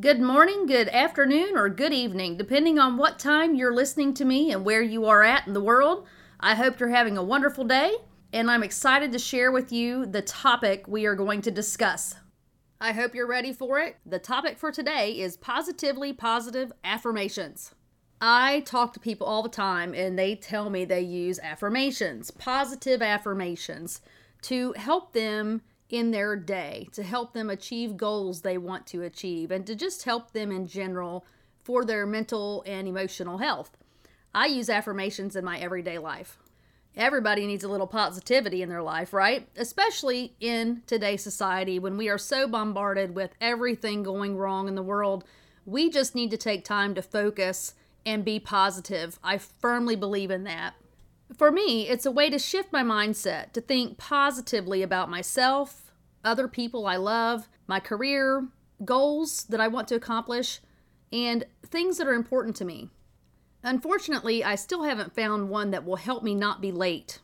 Good morning, good afternoon, or good evening, depending on what time you're listening to me and where you are at in the world. I hope you're having a wonderful day, and I'm excited to share with you the topic we are going to discuss. I hope you're ready for it. The topic for today is positively positive affirmations. I talk to people all the time, and they tell me they use affirmations, positive affirmations, to help them in their day to help them achieve goals they want to achieve and to just help them in general for their mental and emotional health. I use affirmations in my everyday life. Everybody needs a little positivity in their life, right? Especially in today's society when we are so bombarded with everything going wrong in the world. We just need to take time to focus and be positive. I firmly believe in that. For me, it's a way to shift my mindset, to think positively about myself, other people I love, my career, goals that I want to accomplish, and things that are important to me. Unfortunately, I still haven't found one that will help me not be late.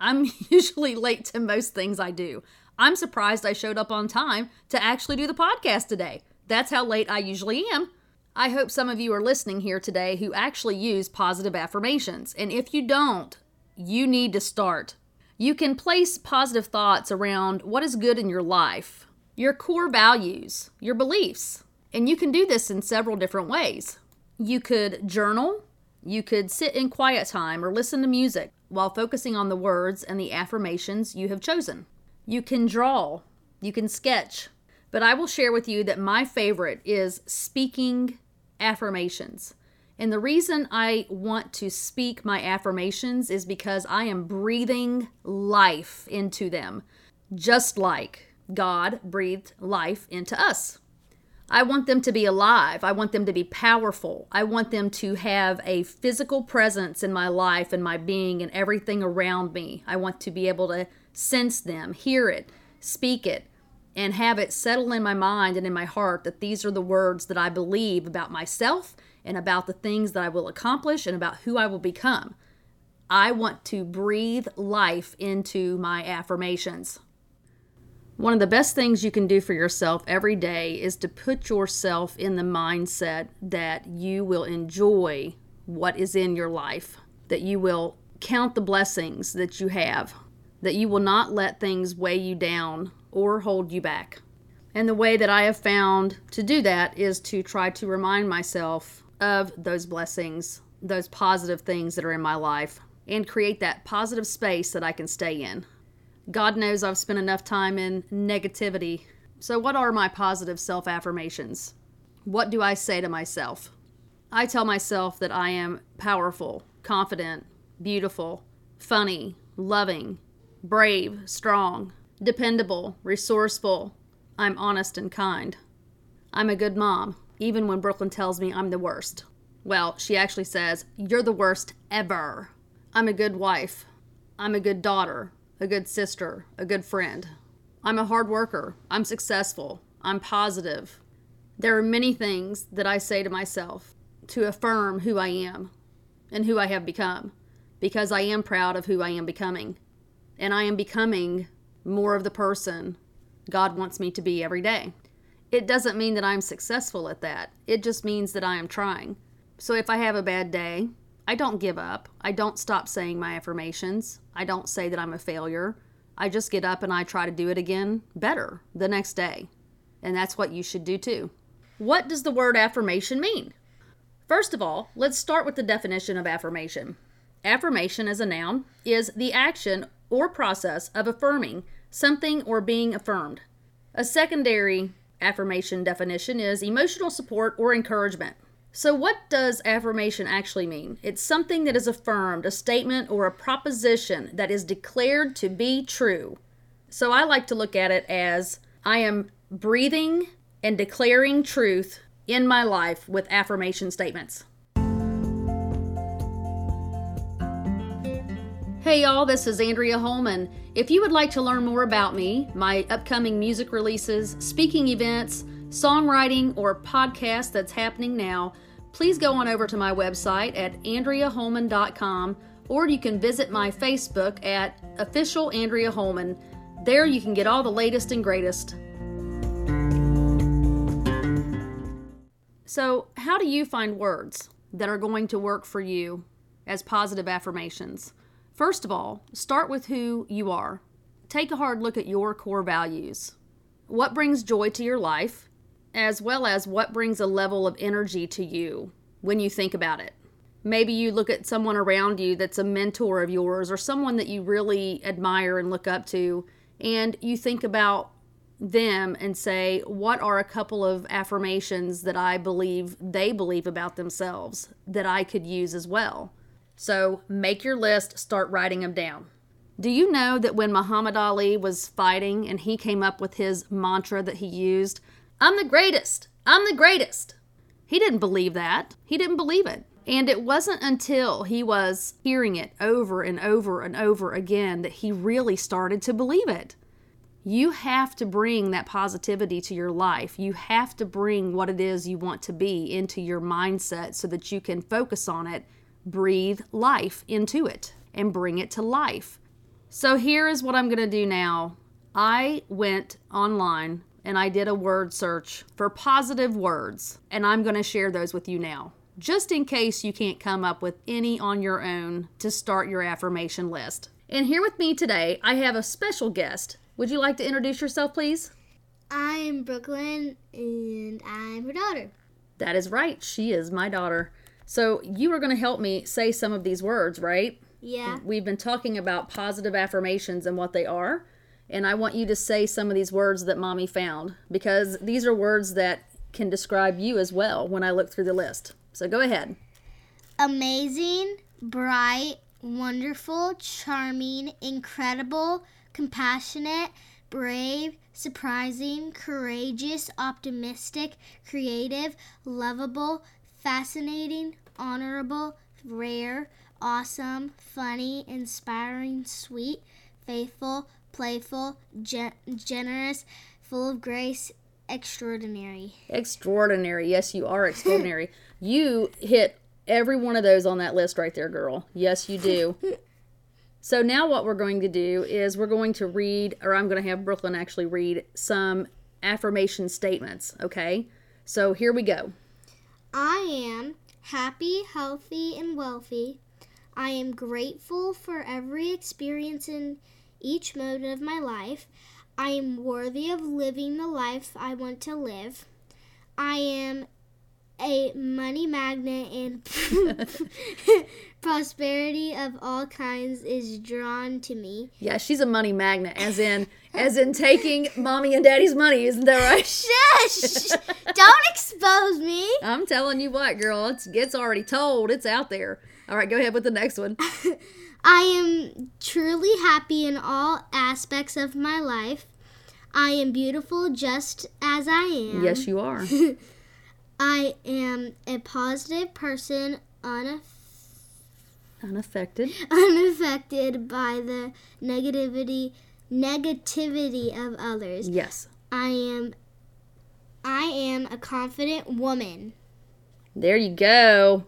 I'm usually late to most things I do. I'm surprised I showed up on time to actually do the podcast today. That's how late I usually am. I hope some of you are listening here today who actually use positive affirmations. And if you don't, you need to start. You can place positive thoughts around what is good in your life, your core values, your beliefs. And you can do this in several different ways. You could journal, you could sit in quiet time or listen to music while focusing on the words and the affirmations you have chosen. You can draw, you can sketch, but I will share with you that my favorite is speaking affirmations. And the reason I want to speak my affirmations is because I am breathing life into them, just like God breathed life into us. I want them to be alive. I want them to be powerful. I want them to have a physical presence in my life and my being and everything around me. I want to be able to sense them, hear it, speak it, and have it settle in my mind and in my heart that these are the words that I believe about myself and about the things that I will accomplish and about who I will become. I want to breathe life into my affirmations. One of the best things you can do for yourself every day is to put yourself in the mindset that you will enjoy what is in your life, that you will count the blessings that you have, that you will not let things weigh you down or hold you back. And the way that I have found to do that is to try to remind myself of those blessings, those positive things that are in my life, and create that positive space that I can stay in. God knows I've spent enough time in negativity. So, what are my positive self affirmations? What do I say to myself? I tell myself that I am powerful, confident, beautiful, funny, loving, brave, strong, dependable, resourceful. I'm honest and kind. I'm a good mom, even when Brooklyn tells me I'm the worst. Well, she actually says, You're the worst ever. I'm a good wife. I'm a good daughter, a good sister, a good friend. I'm a hard worker. I'm successful. I'm positive. There are many things that I say to myself to affirm who I am and who I have become because I am proud of who I am becoming. And I am becoming more of the person God wants me to be every day. It doesn't mean that I'm successful at that. It just means that I am trying. So if I have a bad day, I don't give up. I don't stop saying my affirmations. I don't say that I'm a failure. I just get up and I try to do it again better the next day. And that's what you should do too. What does the word affirmation mean? First of all, let's start with the definition of affirmation. Affirmation as a noun is the action or process of affirming something or being affirmed. A secondary affirmation definition is emotional support or encouragement. So, what does affirmation actually mean? It's something that is affirmed, a statement or a proposition that is declared to be true. So, I like to look at it as I am breathing and declaring truth in my life with affirmation statements. Hey y'all, this is Andrea Holman. If you would like to learn more about me, my upcoming music releases, speaking events, songwriting, or podcast that's happening now, please go on over to my website at andreaholman.com or you can visit my Facebook at official Andrea Holman. There you can get all the latest and greatest. So, how do you find words that are going to work for you as positive affirmations? First of all, start with who you are. Take a hard look at your core values. What brings joy to your life, as well as what brings a level of energy to you when you think about it. Maybe you look at someone around you that's a mentor of yours or someone that you really admire and look up to, and you think about them and say, What are a couple of affirmations that I believe they believe about themselves that I could use as well? So make your list, start writing them down. Do you know that when Muhammad Ali was fighting and he came up with his mantra that he used, I'm the greatest, I'm the greatest? He didn't believe that. He didn't believe it. And it wasn't until he was hearing it over and over and over again that he really started to believe it. You have to bring that positivity to your life. You have to bring what it is you want to be into your mindset so that you can focus on it, breathe life into it, and bring it to life. So, here is what I'm going to do now. I went online and I did a word search for positive words, and I'm going to share those with you now, just in case you can't come up with any on your own to start your affirmation list. And here with me today, I have a special guest. Would you like to introduce yourself, please? I'm Brooklyn and I'm her daughter. That is right. She is my daughter. So, you are going to help me say some of these words, right? Yeah. We've been talking about positive affirmations and what they are. And I want you to say some of these words that mommy found because these are words that can describe you as well when I look through the list. So, go ahead. Amazing, bright, wonderful, charming, incredible, compassionate, brave, surprising, courageous, optimistic, creative, lovable, fascinating, honorable, rare, awesome, funny, inspiring, sweet, faithful, playful, gen- generous, full of grace, extraordinary. Extraordinary. Yes, you are extraordinary. you hit every one of those on that list right there, girl. Yes, you do. so now what we're going to do is we're going to read, or I'm going to have Brooklyn actually read some affirmation statements, okay? So here we go. I am happy, healthy, and wealthy. I am grateful for every experience in each moment of my life. I am worthy of living the life I want to live. I am a money magnet and prosperity of all kinds is drawn to me. Yeah, she's a money magnet, as in as in taking mommy and daddy's money, isn't that right? Shush! Don't expose me. I'm telling you what, girl, it's it's already told. It's out there. All right, go ahead with the next one. I am truly happy in all aspects of my life. I am beautiful just as I am. Yes, you are. I am a positive person, unaff- Unaffected. unaffected by the negativity negativity of others. Yes. I am I am a confident woman. There you go.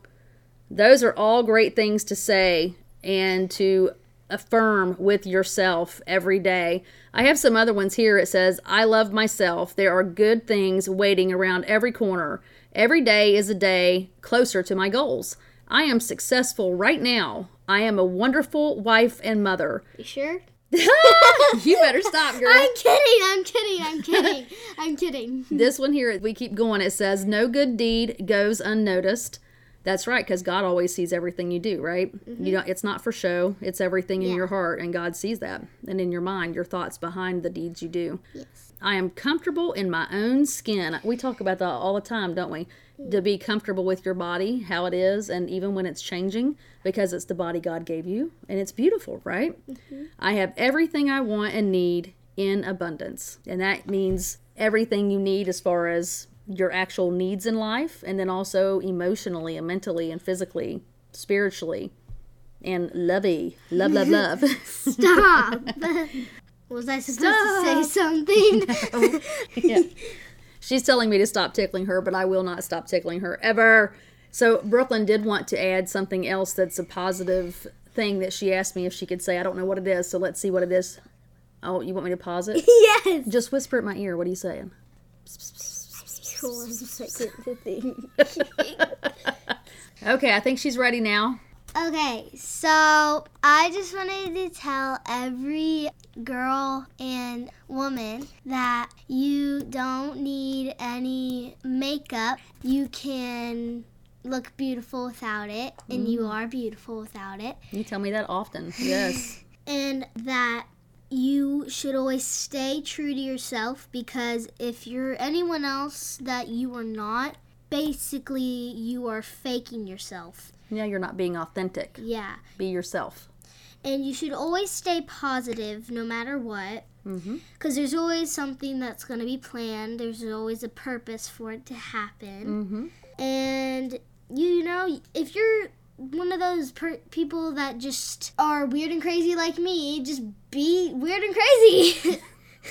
Those are all great things to say and to affirm with yourself every day. I have some other ones here. It says, I love myself. There are good things waiting around every corner. Every day is a day closer to my goals. I am successful right now. I am a wonderful wife and mother. You sure? you better stop, girl. I'm kidding. I'm kidding. I'm kidding. I'm kidding. This one here, we keep going. It says, No good deed goes unnoticed. That's right, because God always sees everything you do, right? You mm-hmm. know, it's not for show. It's everything in Yeah. your heart, and God sees that, and in your mind, your thoughts behind the deeds you do. Yes. I am comfortable in my own skin. We talk about that all the time, don't we? To be comfortable with your body, how it is, and even when it's changing, because it's the body God gave you, and it's beautiful, right? Mm-hmm. I have everything I want and need in abundance, and that means everything you need as far as your actual needs in life, and then also emotionally and mentally and physically, spiritually. and lovey. Love, love, love. Stop. Was I supposed to say something? yeah. She's telling me to stop tickling her, but I will not stop tickling her ever. So Brooklyn did want to add something else that's a positive thing that she asked me if she could say. I don't know what it is, so let's see what it is. Oh, you want me to pause it? yes. Just whisper at my ear. What are you saying? One second to think. Okay, I think she's ready now. Okay, so I just wanted to tell every girl and woman that you don't need any makeup. You can look beautiful without it, and you mm. are beautiful without it. You tell me that often. Yes. And that you should always stay true to yourself because if you're anyone else that you are not, basically you are faking yourself. Yeah, you're not being authentic. Yeah. Be yourself. And you should always stay positive no matter what. Mm-hmm. Because there's always something that's going to be planned. There's always a purpose for it to happen. Mm-hmm. And, you know, if you're one of those per- people that just are weird and crazy like me, just be weird and crazy.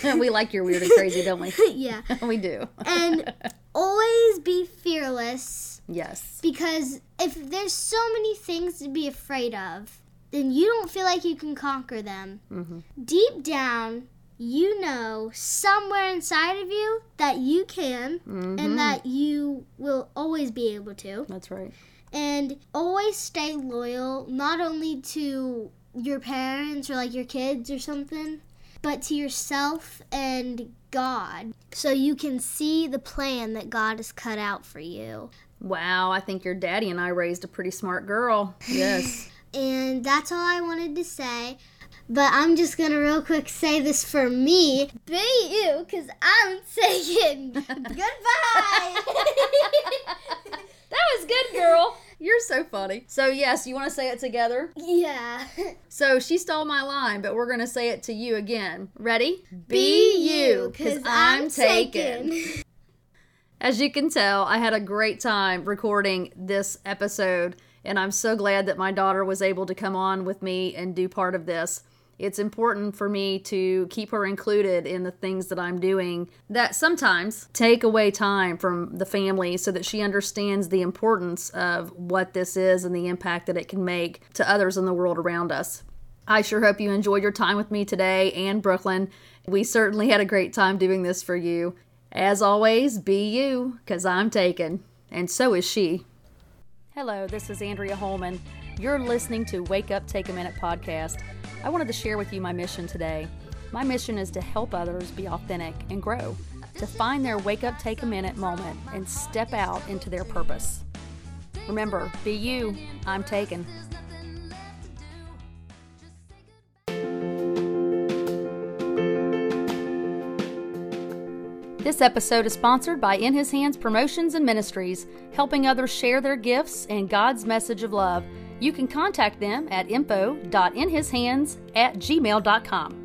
we like your weird and crazy, don't we? yeah. we do. And always be fearless yes. because if there's so many things to be afraid of, then you don't feel like you can conquer them. Mm-hmm. Deep down, you know somewhere inside of you that you can Mm-hmm. and that you will always be able to. That's right. And always stay loyal, not only to your parents or like your kids or something, but to yourself and God. So you can see the plan that God has cut out for you. Wow, I think your daddy and I raised a pretty smart girl. Yes. And that's all I wanted to say. But I'm just gonna real quick say this for me. Be you, cause I'm saying goodbye. that was good, girl. You're so funny. So, yes, you want to say it together? yeah. So, she stole my line, but we're going to say it to you again. Ready? Be you, cause I'm taken. As you can tell, I had a great time recording this episode, and I'm so glad that my daughter was able to come on with me and do part of this. It's important for me to keep her included in the things that I'm doing that sometimes take away time from the family so that she understands the importance of what this is and the impact that it can make to others in the world around us. I sure hope you enjoyed your time with me today and Brooklyn. We certainly had a great time doing this for you. As always, be you, because I'm taken, and so is she. Hello, this is Andrea Holman. You're listening to Wake Up, Take a Minute podcast. I wanted to share with you my mission today. My mission is to help others be authentic and grow, to find their wake up, take a minute moment and step out into their purpose. Remember, be you, I'm taken. This episode is sponsored by In His Hands Promotions and Ministries, helping others share their gifts and God's message of love. You can contact them at info.inhishands at gmail.com.